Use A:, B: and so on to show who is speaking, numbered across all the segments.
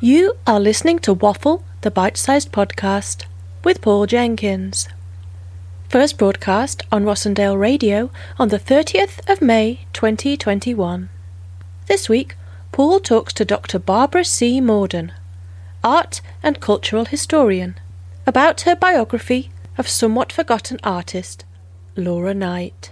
A: You are listening to Waffle, the bite sized podcast, with Paul Jenkins. First broadcast on Rossendale Radio on the 30th of May 2021. This week, Paul talks to Dr. Barbara C. Morden, art and cultural historian, about her biography of somewhat forgotten artist Laura Knight.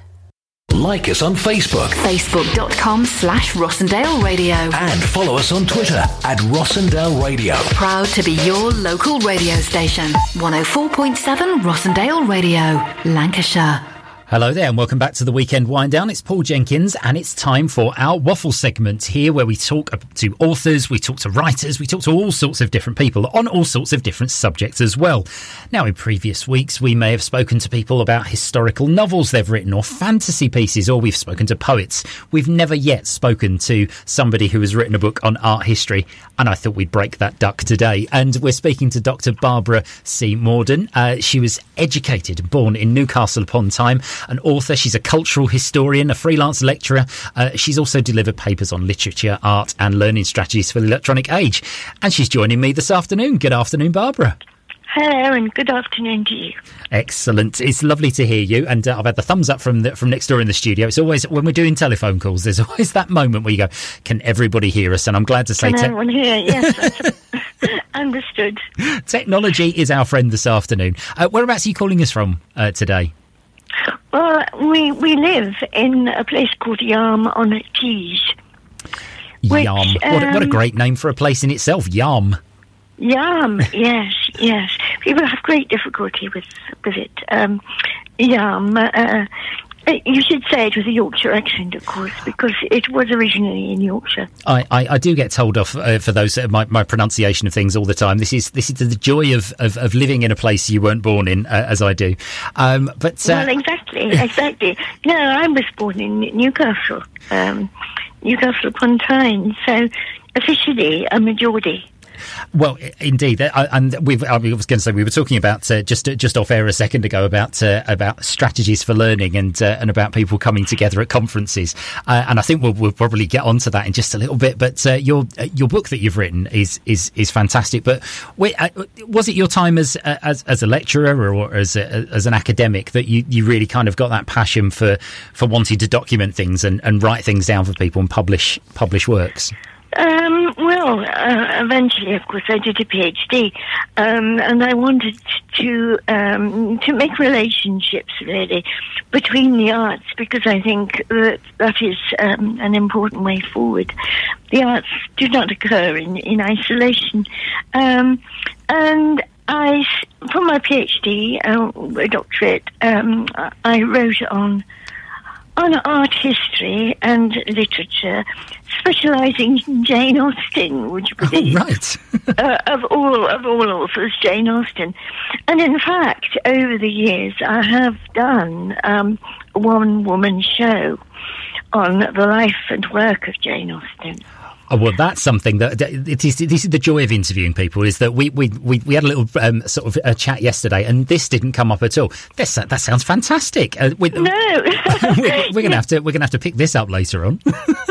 B: Like us on Facebook.
C: Facebook.com slash Rossendale Radio.
B: And follow us on Twitter at Rossendale Radio.
C: Proud to be your local radio station. 104.7 Rossendale Radio, Lancashire.
D: Hello there, and welcome back to the weekend wind down. It's Paul Jenkins, and it's time for our waffle segment here, where we talk to authors, we talk to writers, we talk to all sorts of different people on all sorts of different subjects as well. Now, in previous weeks, we may have spoken to people about historical novels they've written, or fantasy pieces, or we've spoken to poets. We've never yet spoken to somebody who has written a book on art history, and I thought we'd break that duck today. And we're speaking to Dr. Barbara C. Morden. Uh, she was educated, born in Newcastle upon Tyne an author. She's a cultural historian, a freelance lecturer. Uh, she's also delivered papers on literature, art, and learning strategies for the electronic age. And she's joining me this afternoon. Good afternoon, Barbara.
E: Hello, and good afternoon to you.
D: Excellent. It's lovely to hear you. And uh, I've had the thumbs up from the, from next door in the studio. It's always when we're doing telephone calls. There's always that moment where you go, "Can everybody hear us?" And I'm glad to say,
E: Can te- everyone hear? Yes, understood.
D: Technology is our friend this afternoon. Uh, whereabouts are you calling us from uh, today?
E: Well, we we live in a place called Yarm on Tees.
D: Yarm. Um, what, a, what, a um, great name for a place in itself, Yarm.
E: Yarm, yes, yes. People have great difficulty with with it. Um, Yarm. Uh, you should say it with a Yorkshire accent, of course, because it was originally in Yorkshire.
D: I, I, I do get told off uh, for those uh, my, my pronunciation of things all the time. This is this is the joy of, of, of living in a place you weren't born in, uh, as I do. Um, but
E: uh, well, exactly, exactly. no, I was born in Newcastle, um, Newcastle upon Tyne, so officially I'm a Geordie.
D: Well, indeed, and we've. I was going to say we were talking about uh, just just off air a second ago about uh, about strategies for learning and uh, and about people coming together at conferences, uh, and I think we'll, we'll, probably get onto that in just a little bit. But uh, your uh, your book that you've written is is is fantastic. But wait, was it your time as as, as a lecturer or as a, as an academic that you, you really kind of got that passion for for wanting to document things and, and write things down for people and publish publish works?
E: Um, well, uh, eventually, of course, I did a PhD, um, and I wanted to um, to make relationships really between the arts because I think that that is um, an important way forward. The arts do not occur in in isolation, um, and I, for my PhD, uh, a doctorate, um, I wrote on on art history and literature, specialising in Jane Austen, would you believe?
D: Oh, right.
E: uh, of all of all authors, Jane Austen, and in fact, over the years, I have done um, a one-woman show on the life and work of Jane Austen.
D: Oh, well, that's something that it is. This is the joy of interviewing people. Is that we we, we, we had a little um, sort of a chat yesterday, and this didn't come up at all. This that sounds fantastic.
E: Uh, we, no,
D: we're, we're, gonna have to we're gonna have to pick this up later on.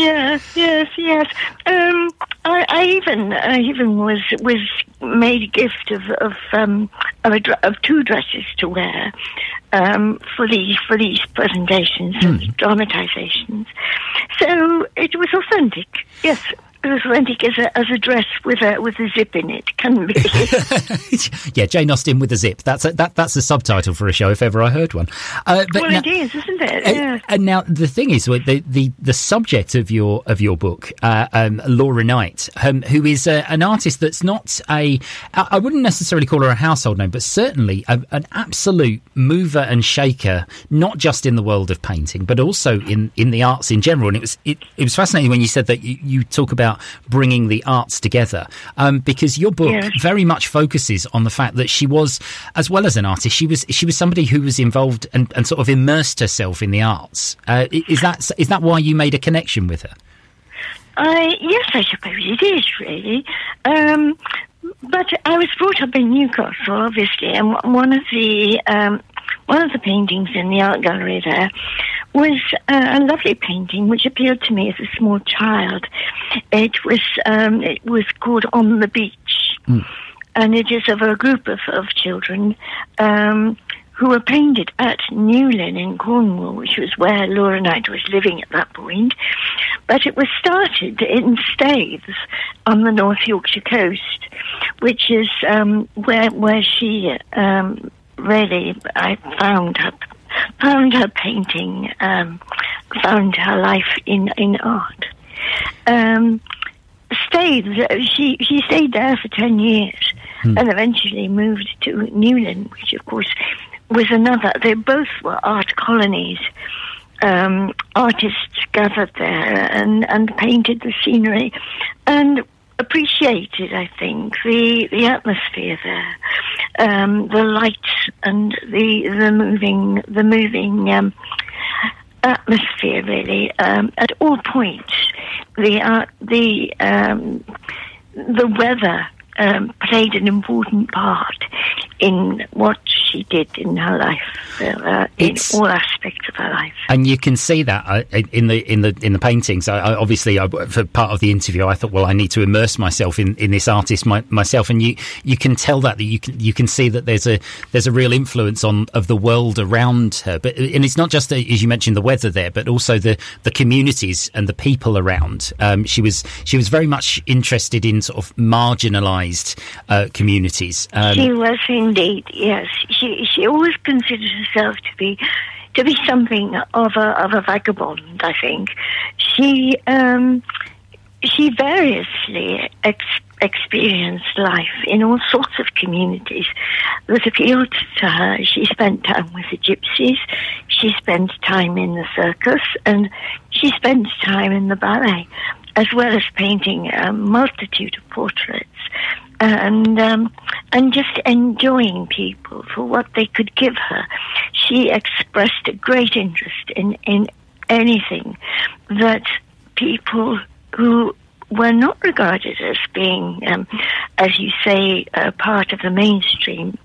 E: yes, yes, yes. Um, I, I, even I even was was made a gift of of um, of, a, of two dresses to wear um, for these for these presentations and mm. dramatizations. So it was authentic. Yes, authentic as a, as a dress with a with a zip in it can be.
D: yeah, Jane Austen with a zip. That's a, that that's the subtitle for a show if ever I heard one.
E: Uh, but well, now, it is, isn't it? Yeah.
D: and now the thing is, the the, the subject of your of your book, uh, um, Laura Knight, um, who is uh, an artist that's not a I wouldn't necessarily call her a household name, but certainly a, an absolute mover and shaker, not just in the world of painting, but also in in the arts in general. And it was it, it was fascinating when you said that you, you talk about about bringing the arts together um, because your book very much focuses on the fact that she was, as well as an artist, she was she was somebody who was involved and, and sort of immersed herself in the arts. Uh, is that is that why you made a connection with her?
E: Uh, yes, I suppose it is really. Um, but I was brought up in Newcastle, obviously, and one of the um, one of the paintings in the art gallery there was uh, a lovely painting which appealed to me as a small child. It was um, it was called On the Beach, mm. and it is of a group of, of children um, who were painted at Newlyn in Cornwall, which was where Laura Knight was living at that point. But it was started in Staithes on the North Yorkshire coast, which is um, where where she um, really I found her found her painting, um, found her life in in art. Um, Staithes, she she stayed there for ten years, hmm. and eventually moved to Newlyn, which of course was another. They both were art colonies. Um, artists gathered there and, and painted the scenery and appreciated, I think, the, the atmosphere there, um, the lights and the the moving the moving um, atmosphere. Really, um, at all points, the uh, the um, the weather um, played an important part in what she did in her life, uh, in all aspects of her life.
D: And you can see that uh, in the in the in the paintings. I, I, obviously, I, for part of the interview, I thought, well, I need to immerse myself in, in this artist my, myself, and you you can tell that that you can you can see that there's a there's a real influence on of the world around her. But and it's not just as you mentioned the weather there, but also the the communities and the people around. Um, she was she was very much interested in sort of marginalised uh, communities.
E: Um, she was indeed, yes. She she always considered herself to be to be something of a of a vagabond. I think she um, she variously ex- experienced life in all sorts of communities that appealed to her. She spent time with the gypsies. She spent time in the circus, and she spent time in the ballet, as well as painting a multitude of portraits and um, and just enjoying people for what they could give her. She expressed a great interest in in anything that people who were not regarded as being, um, as you say, a part of the mainstream,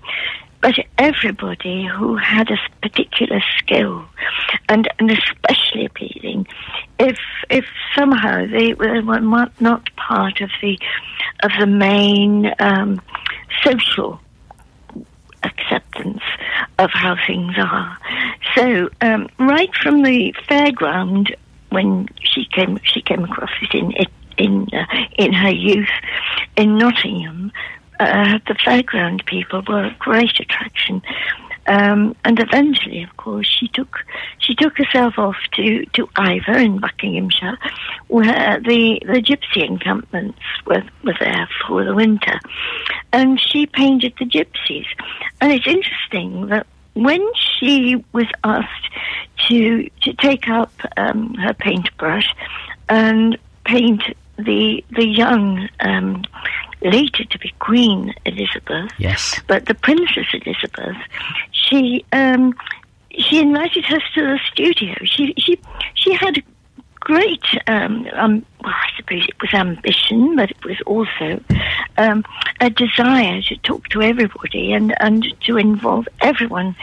E: but everybody who had a particular skill, and, and especially appealing if if somehow they were not part of the of the main um, social acceptance of how things are. So um, right from the fairground, when she came she came across it in in uh, in her youth in Nottingham, uh, the fairground people were a great attraction. Um, and eventually, of course, she took she took herself off to, to Iver in Buckinghamshire, where the, the gypsy encampments were, were there for the winter. And she painted the gypsies. And it's interesting that when she was asked to to take up um, her paintbrush and paint the the young um, later to be Queen Elizabeth.
D: Yes.
E: But the Princess Elizabeth, she um, she invited us to the studio. She she she had great, um, um, well, I suppose it was ambition, but it was also um, a desire to talk to everybody and, and to involve everyone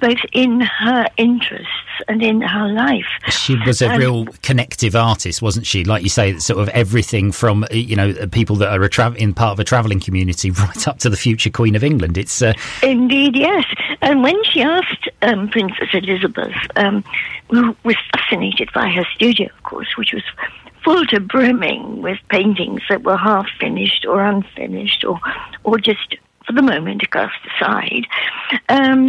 E: both in her interests and in her life.
D: She was a real connective artist, wasn't she? Like you say, sort of everything from you know people that are a tra- in part of a travelling community right up to the future Queen of England. It's uh...
E: indeed yes. And when she asked um, Princess Elizabeth, um, who was fascinated by her studio, of course, which was full to brimming with paintings that were half finished or unfinished or or just for the moment cast aside. Um,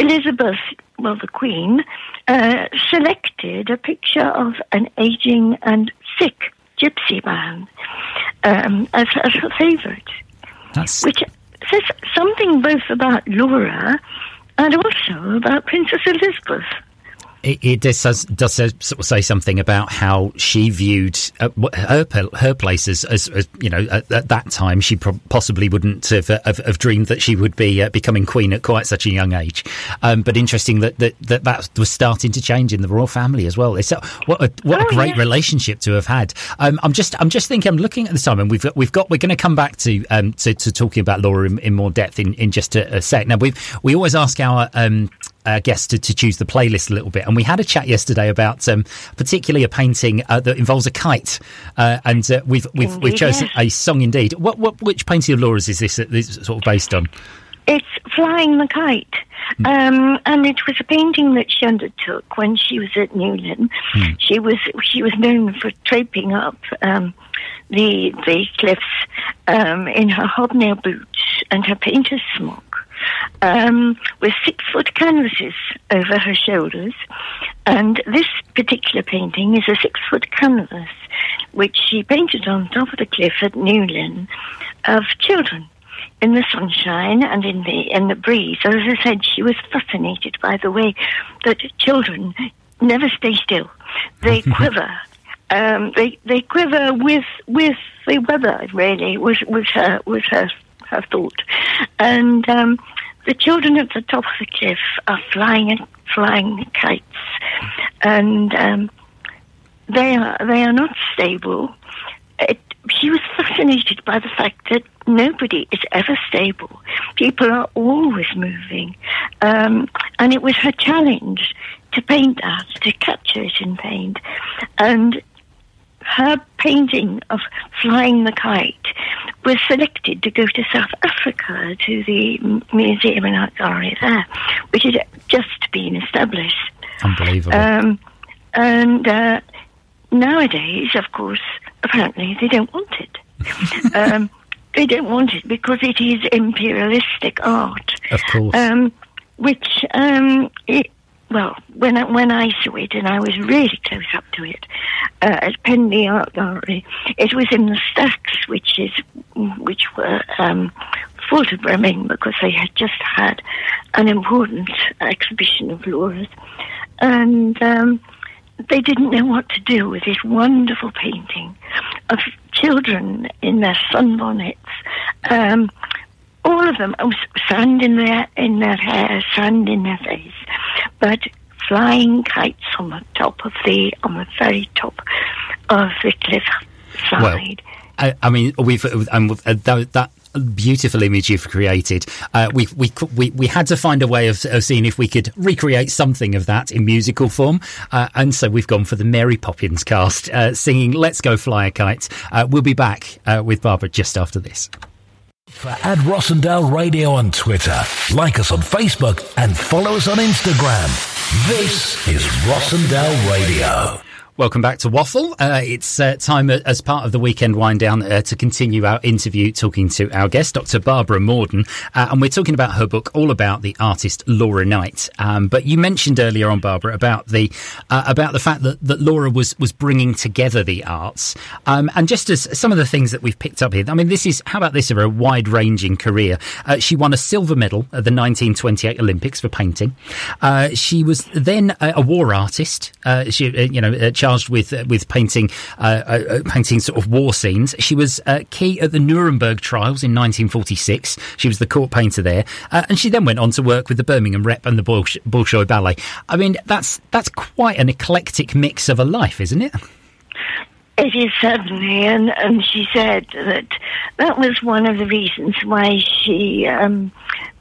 E: Elizabeth, well, the Queen, uh, selected a picture of an aging and sick gypsy man um, as, as her favourite, which says something both about Laura and also about Princess Elizabeth
D: it, it does, does sort of say something about how she viewed uh, her her places as, as, you know at, at, that time she pro- possibly wouldn't have, have, have, dreamed that she would be uh, becoming queen at quite such a young age. Um, but interesting that, that, that that was starting to change in the royal family as well. It's a, what a, what oh, a great yeah. relationship to have had. Um, I'm just I'm just thinking I'm looking at the time and we've got, we've got we're going to come back to, um, to, to talking about Laura in, in more depth in, in just a, a, sec. Now we we always ask our um, uh, guests to, to choose the playlist a little bit, and we had a chat yesterday about um, particularly a painting uh, that involves a kite, uh, and uh, we've we've,
E: Indeed,
D: we've chosen a song indeed. What what which painting of Laura's is this, this sort of based on?
E: It's Flying the Kite. Um, and it was a painting that she undertook when she was at Newlyn. She was she was known for draping up um, the the cliffs um, in her hobnail boots and her painter's smock, um, with six foot canvases over her shoulders. And this particular painting is a six foot canvas, which she painted on top of the cliff at Newlyn of children in the sunshine and in the in the breeze. As I said, she was fascinated by the way that children never stay still; they quiver. Um, they they quiver with with the weather. Really, was was her was her her thought, and um, the children at the top of the cliff are flying flying kites, and um, they are they are not stable. It, she was fascinated by the fact that nobody is ever stable. People are always moving, um, and it was her challenge to paint that, to capture it in paint, and her painting of flying the kite was selected to go to South Africa to the museum and art gallery there, which had just been established.
D: Unbelievable.
E: Um, and uh, nowadays, of course, apparently they don't want it. um, they don't want it because it is imperialistic art,
D: of course.
E: um, which, um, it, well, when I, when I saw it, and I was really close up to it uh, at Penlee Art Gallery, it was in the stacks, which is which were um, full to brimming because they had just had an important exhibition of Laura's, and um, they didn't know what to do with this wonderful painting of children in their sunbonnets. Um, all of them, oh, sand in their in their hair, sand in their face, but flying kites on the top of the on the very top of the cliff side.
D: I, I mean, we've um, uh, that, that beautiful image you've created. Uh, we we we we had to find a way of, of seeing if we could recreate something of that in musical form, uh, and so we've gone for the Mary Poppins cast uh, singing "Let's Go Fly a Kite." Uh, we'll be back uh, with Barbara just after this.
B: For Ad Rossendale Radio on Twitter. Like us on Facebook and follow us on Instagram. This is Rossendale Radio.
D: Welcome back to Waffle. Uh, it's uh, time uh, as part of the weekend wind down uh, to continue our interview talking to our guest, Dr. Barbara Morden. Uh, and we're talking about her book, all about the artist Laura Knight. Um, but you mentioned earlier on, Barbara, about the uh, about the fact that, that Laura was was bringing together the arts. Um, and just as some of the things that we've picked up here, I mean, this is how about this of a wide ranging career? She won a silver medal at the 1928 Olympics for painting. She was then a, a war artist. She, you know, uh, charged with uh, with painting uh, uh, uh, painting sort of war scenes. She was uh, key at the Nuremberg trials in 1946. She was the court painter there, and she then went on to work with the Birmingham Rep and the Bolsh- Bolshoi Ballet. I mean, that's that's quite an eclectic mix of a life, isn't it?
E: It is certainly, and, she said that that was one of the reasons why she um,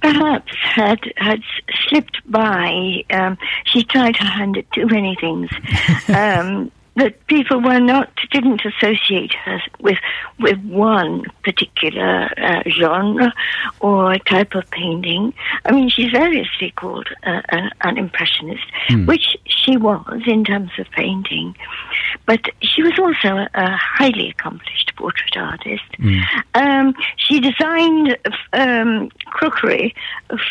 E: perhaps had had slipped by. Um, she tried her hand at too many things. um, that people were not didn't associate her with with one particular uh, genre or type of painting. I mean, she's variously called uh, an, an impressionist, which she was in terms of painting, but she was also a, highly accomplished portrait artist. Um, she designed um, crockery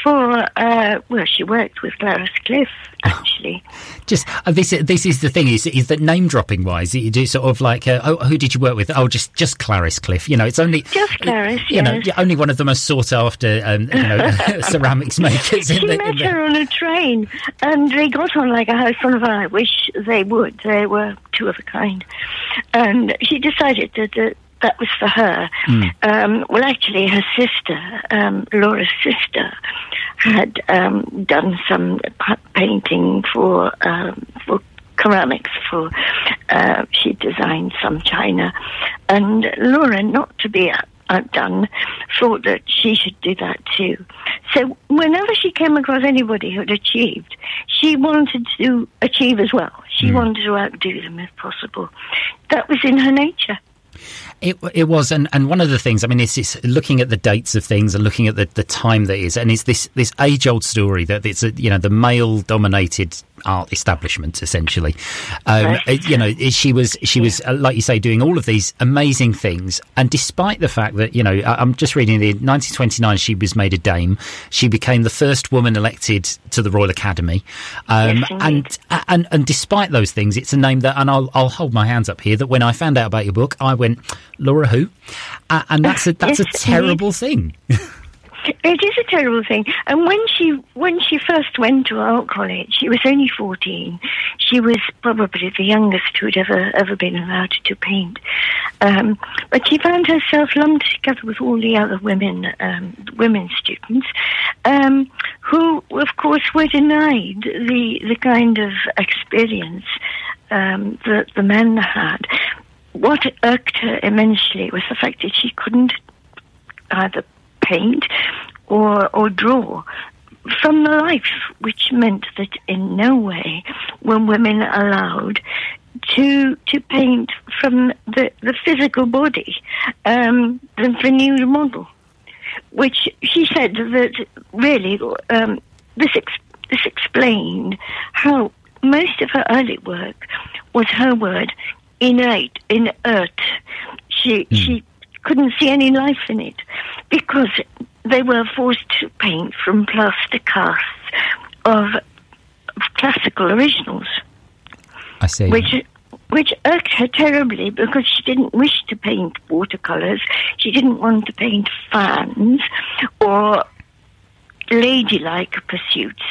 E: for uh, well, she worked with Gladys Cliff actually.
D: Just uh, this this is the thing is is that name dropping wise, you do sort of like uh, oh who did you work with? Oh, just just Clarice Cliff. You know, it's only
E: Just Clarice,
D: You know, only one of the most sought after um, you know ceramics makers. in
E: She
D: the,
E: met
D: the-
E: her on a train, and they got on like a house fire. I wish they would. They were two of a kind, and she decided that. that that was for her. Um, well, actually, her sister, um, Laura's sister, had um, done some painting for um, for ceramics. For uh, she designed some china, and Laura, not to be outdone, thought that she should do that too. So whenever she came across anybody who'd achieved, she wanted to achieve as well. She hmm. wanted to outdo them if possible. That was in her nature.
D: It, it was, and, and one of the things, I mean, it's, it's looking at the dates of things and looking at the, the time that is, and it's this, this age old story that it's, a, you know, the male dominated art establishment, essentially. Um, you know, she was, she was, like you say, doing all of these amazing things. And despite the fact that, you know, I'm just reading the 1929, she was made a dame. She became the first woman elected to the Royal Academy. Um,
E: Yes,
D: and, and, and despite those things, it's a name that, and I'll, I'll hold my hands up here, that when I found out about your book, I went, Laura who? Uh, and that's a, that's
E: Yes,
D: a terrible thing.
E: It is a terrible thing. And when she when she first went to art college, she was only fourteen. She was probably the youngest who'd ever ever been allowed to paint. Um, but she found herself lumped together with all the other women um, women students, um, who of course were denied the the kind of experience um, that the men had. What irked her immensely was the fact that she couldn't either paint or or draw from the life, which meant that in no way were women allowed to to paint from the, the physical body, um, the veneer model, which she said that really um, this ex- this explained how most of her early work was her word innate, inert. She she couldn't see any life in it because they were forced to paint from plaster casts of, of classical originals,
D: I see.
E: which which irked her terribly because she didn't wish to paint watercolors. She didn't want to paint fans or ladylike pursuits.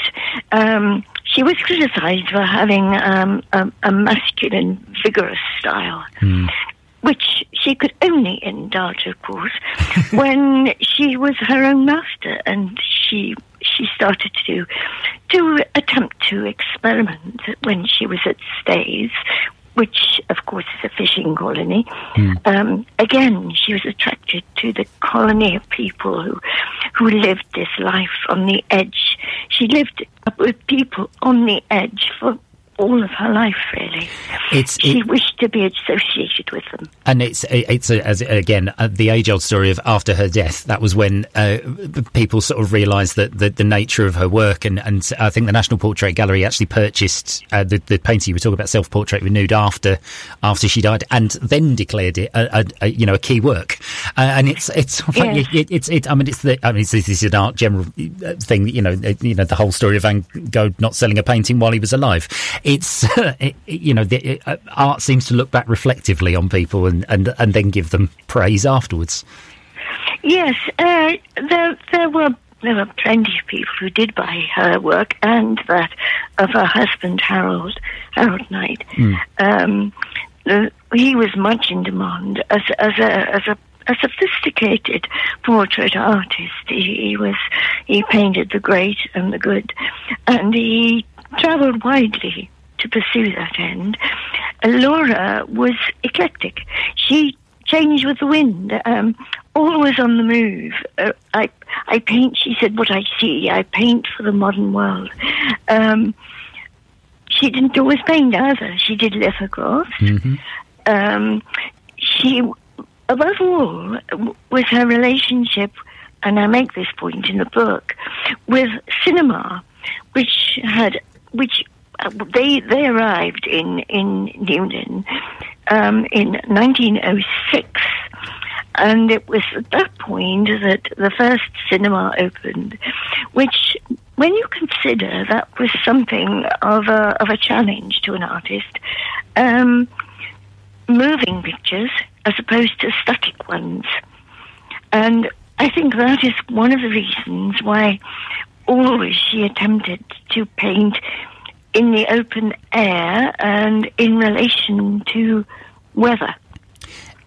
E: Um, she was criticized for having um, a, a masculine, vigorous style, which she could only indulge, of course, when she was her own master and she she started to to attempt to experiment when she was at Staithes. Which, of course, is a fishing colony. Um, again, she was attracted to the colony of people who, who lived this life on the edge. She lived with people on the edge for all of her life, really.
D: It's-
E: she
D: it-
E: wished to be associated with them.
D: and it's it's a, as again uh, the age old story of after her death. That was when uh, people sort of realised that the, the nature of her work, and, and I think the National Portrait Gallery actually purchased uh, the, the painting you were talking about, self portrait with nude after after she died, and then declared it a, a, a you know a key work. Uh, and it's it's
E: Yes.
D: it, it's it, I mean it's the I mean it's, this is an art general uh, thing. You know you know the whole story of Van Gogh not selling a painting while he was alive. It's it, you know the, uh, art seems to look back reflectively on people and, and and then give them praise afterwards.
E: Yes, uh, there there were there were plenty of people who did buy her work and that of her husband Harold Harold Knight. Um, uh, he was much in demand as as a as a a sophisticated portrait artist. He, he was he painted the great and the good, and he travelled widely to pursue that end. Laura was eclectic. She changed with the wind, um, always on the move. Uh, I I paint. She said, "What I see, I paint for the modern world." Um, she didn't always paint either. She did lithographs. Um, she, above all, was her relationship, and I make this point in the book, with cinema, which had which they they arrived in in Newlyn um, in 1906. And it was at that point that the first cinema opened, which, when you consider that was something of a, of a challenge to an artist, um, moving pictures as opposed to static ones. And I think that is one of the reasons why always she attempted to paint in the open air and in relation to weather.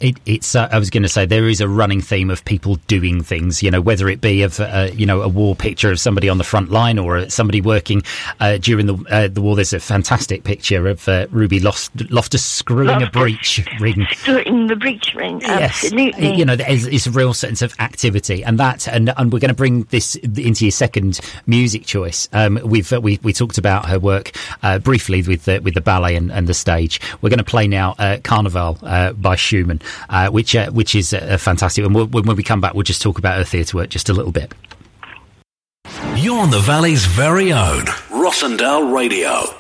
D: It, it's. Uh, I was going to say there is a running theme of people doing things. You know, whether it be of uh, you know a war picture of somebody on the front line or somebody working uh, during the uh, the war. There's a fantastic picture of uh, Ruby Loft- Loftus screwing Loftus a breech ring.
E: Screwing the breech ring. Yes. Absolutely.
D: You know, it's, it's a real sense of activity, and that, and and we're going to bring this into your second music choice. Um, we've we we talked about her work briefly with the, with the ballet and, and the stage. We're going to play now Carnival by Schumann uh, which uh, which is uh, fantastic. And we'll, when we come back, we'll just talk about her theatre work just a little bit.
B: You're on the Valley's very own Rossendale Radio.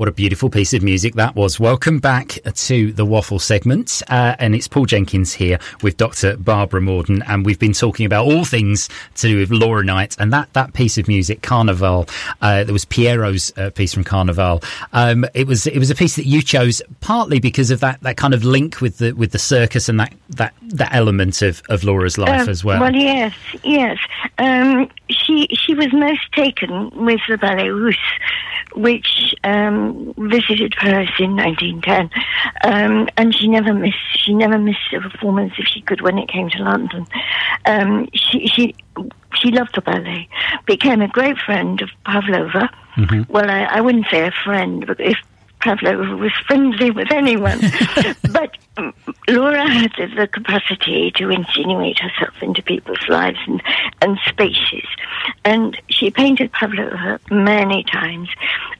D: What a beautiful piece of music that was. Welcome back to the Waffle segment. Uh, and it's Paul Jenkins here with Dr. Barbara Morden. And we've been talking about all things to do with Laura Knight and that, that piece of music, Carnival. Uh, there was Pierrot uh, piece from Carnival. Um, it was it was a piece that you chose partly because of that, that kind of link with the with the circus and that, that, that element of, of Laura's life
E: uh,
D: as well.
E: Well, yes, yes. Um, she she was most taken with the Ballet Russe which um, visited Paris in 1910, um, and she never missed. She never missed a performance if she could when it came to London. Um, she she she loved the ballet. Became a great friend of Pavlova. Mm-hmm. Well, I, I wouldn't say a friend, but if Pavlova was friendly with anyone. but um, Laura had the capacity to insinuate herself into people's lives and, and spaces. And she painted Pavlova many times.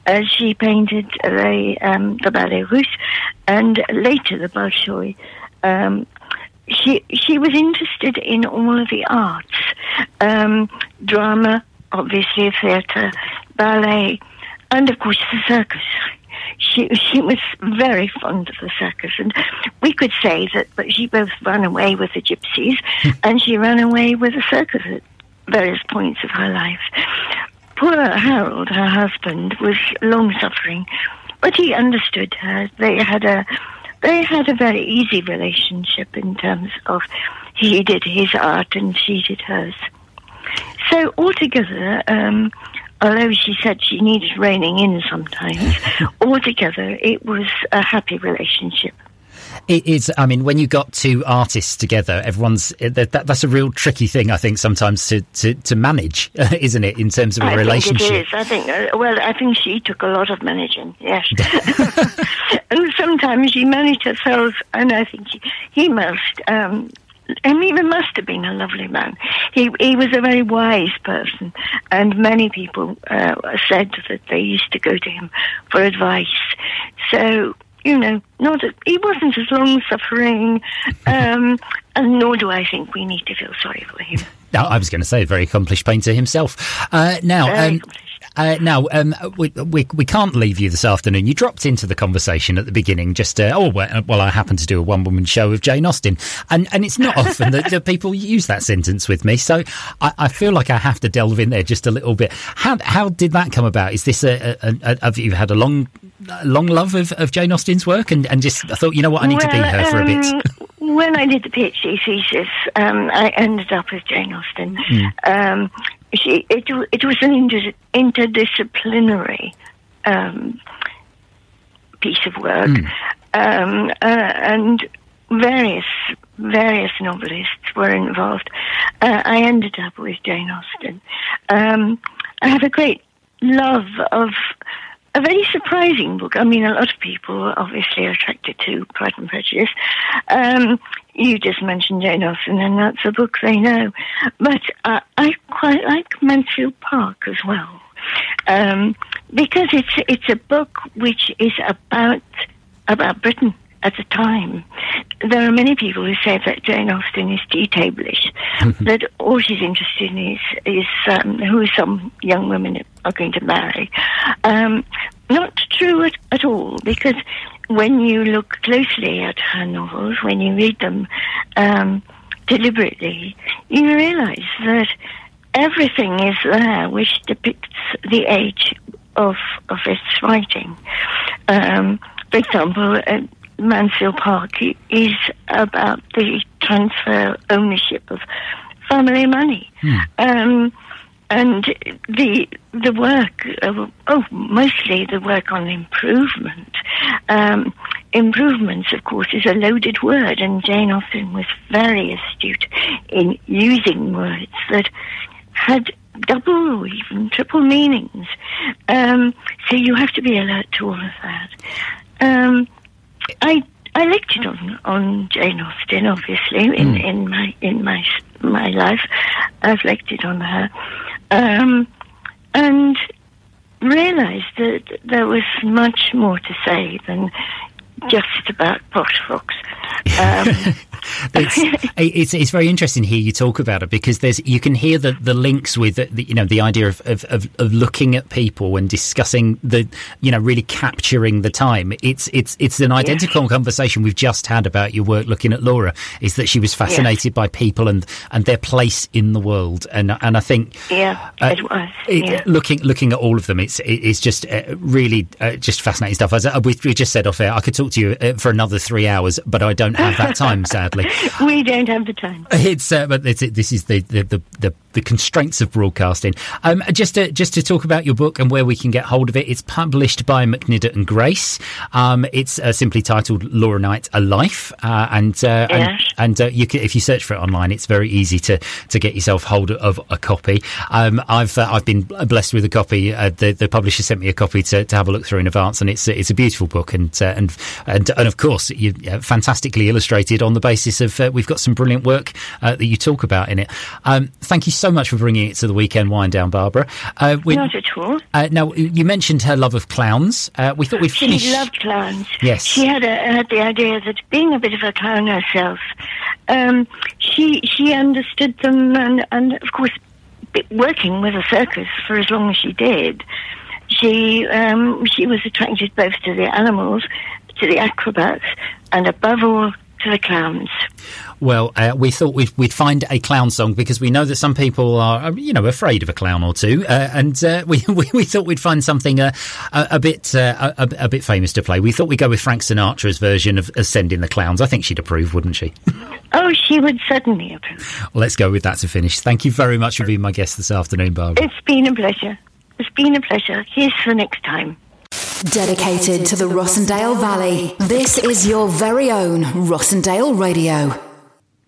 E: Uh, she painted the, um, the Ballet Russe and later the Bolshoi. Um, she she was interested in all of the arts, um, drama, obviously theatre, ballet, and of course the circus she she was very fond of the circus, and we could say that. But she both ran away with the gypsies, and she ran away with the circus at various points of her life. Poor Harold, her husband, was long suffering, but he understood her. They had a they had a very easy relationship in terms of he did his art and she did hers. So altogether, um, although she said she needed reining in sometimes, altogether it was a happy relationship.
D: It is. I mean, when you got two artists together, everyone's that, that's a real tricky thing. I think sometimes to to, to manage, isn't it? In terms of a
E: I
D: relationship,
E: think it is. I think. Uh, well, I think she took a lot of managing. Yes, and sometimes she managed herself, and I think he, he must. Um, and he must have been a lovely man. He he was a very wise person, and many people uh, said that they used to go to him for advice. So you know, not a, he wasn't as long suffering, um, and nor do I think we need to feel sorry for him.
D: Now, I was going to say, a very accomplished painter himself. Uh, now, um, uh, now, um, we, we, we can't leave you this afternoon. You dropped into the conversation at the beginning, just uh, oh well, well, I happen to do a one woman show with Jane Austen, and and it's not often that, that, people use that sentence with me, so I, I, feel like I have to delve in there just a little bit. How how did that come about? Is this a, a, a have you had a long long love of, of Jane Austen's work, and, and just I thought you know what I need well, to be her for a bit.
E: Um, when I did the PhD thesis, um, I ended up with Jane Austen. Mm. Um, she, it, it was an inter, interdisciplinary um, piece of work, mm. um, uh, and various various novelists were involved. Uh, I ended up with Jane Austen. Um, I have a great love of a very surprising book. I mean, a lot of people obviously are attracted to Pride and Prejudice. Um, you just mentioned Jane Austen, and that's a book they know. But uh, I quite like Mansfield Park as well, um, because it's it's a book which is about about Britain at the time. There are many people who say that Jane Austen is tea-tablish, that all she's interested in is, is um, who some young women are going to marry. Um, not true at, at all, because when you look closely at her novels, when you read them um, deliberately, you realize that everything is there which depicts the age of of its writing. Um, for example, uh, Mansfield Park is about the transfer ownership of family money. Hmm. Um, and the the work, uh, oh, mostly the work on improvement, um, improvements, of course, is a loaded word, and Jane Austen was very astute in using words that had double or even triple meanings. Um, so you have to be alert to all of that. Um, I I lectured on on Jane Austen, obviously in,
D: Mm.
E: in my in my my life. I've lectured on her, um, and realised that there was much more to say than just about Posh Fox. Um,
D: it's, it's it's very interesting here you talk about it because there's you can hear the, the links with the, the, you know the idea of, of, of, of looking at people and discussing the you know really capturing the time it's it's it's an identical conversation we've just had about your work looking at Laura is that she was fascinated by people and and their place in the world and and I think
E: yeah,
D: uh,
E: it was.
D: it-
E: yeah.
D: looking looking at all of them, it's it, it's just uh, really uh, just fascinating stuff. As uh, we, we just said off air, I could talk to you uh, for another three hours, but I don't have that time, sadly.
E: we don't have the time.
D: It's uh, but it's, this is the the, the the the constraints of broadcasting. Um, just to just to talk about your book and where we can get hold of it. It's published by McNidder and Grace. Um, it's uh, simply titled Laura Knight: A Life, uh, and uh, and, and uh, you can, if you search for it online, it's very easy to to get yourself hold of a copy. Um, I've uh, I've been blessed with a copy. Uh, the the publisher sent me a copy to, to have a look through in advance, and it's it's a beautiful book, and uh, and and and of course, you uh, fantastically illustrated on the basis of uh, we've got some brilliant work uh, that you talk about in it. Um, thank you so much for bringing it to the weekend wind down, Barbara. Uh, we,
E: Not at all.
D: uh, now you mentioned her love of clowns. Uh, we thought we'd finish.
E: She loved clowns.
D: Yes.
E: She had, a, had the idea that being a bit of a clown herself, um, she she understood them, and, and of course, working with a circus for as long as she did, she um, she was attracted both to the animals, to the acrobats, and above all to the clowns.
D: Well, uh, we thought we'd, we'd find a clown song because we know that some people are, uh, you know, afraid of a clown or two, uh, and uh, we, we we thought we'd find something uh, a, a bit uh, a, a bit famous to play. We thought we'd go with Frank Sinatra's version of Send in the Clowns. I think she'd approve, wouldn't she?
E: Oh, she would certainly approve.
D: Let's go with that to finish. Thank you very much for being my guest this afternoon, Barbara.
E: It's been a pleasure. It's been a pleasure. Here's for next time.
C: Dedicated to the Rossendale Valley. This is your very own Rossendale Radio.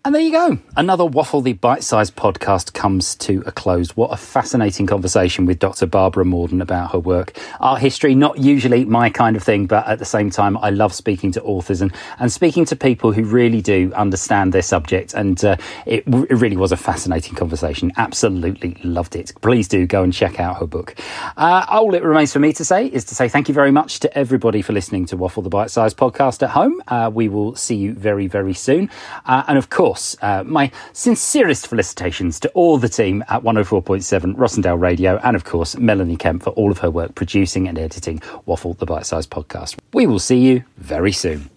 F: And there you go. Another Waffle the Bite sized podcast comes to a close. What a fascinating conversation with Dr. Barbara Morden about her work. Art history, not usually my kind of thing, but at the same time, I love speaking to authors and, and speaking to people who really do understand their subject. And uh, it, it really was a fascinating conversation. Absolutely loved it. Please do go and check out her book. Uh, all it remains for me to say is to say thank you very much to everybody for listening to Waffle the Bite sized podcast at home. Uh, we will see you very, very soon. Uh, and of course, uh, my sincerest felicitations to all the team at 104.7 Rossendale Radio, and of course, Melanie Kemp for all of her work producing and editing Waffle the Bite Size podcast. We will see you very soon.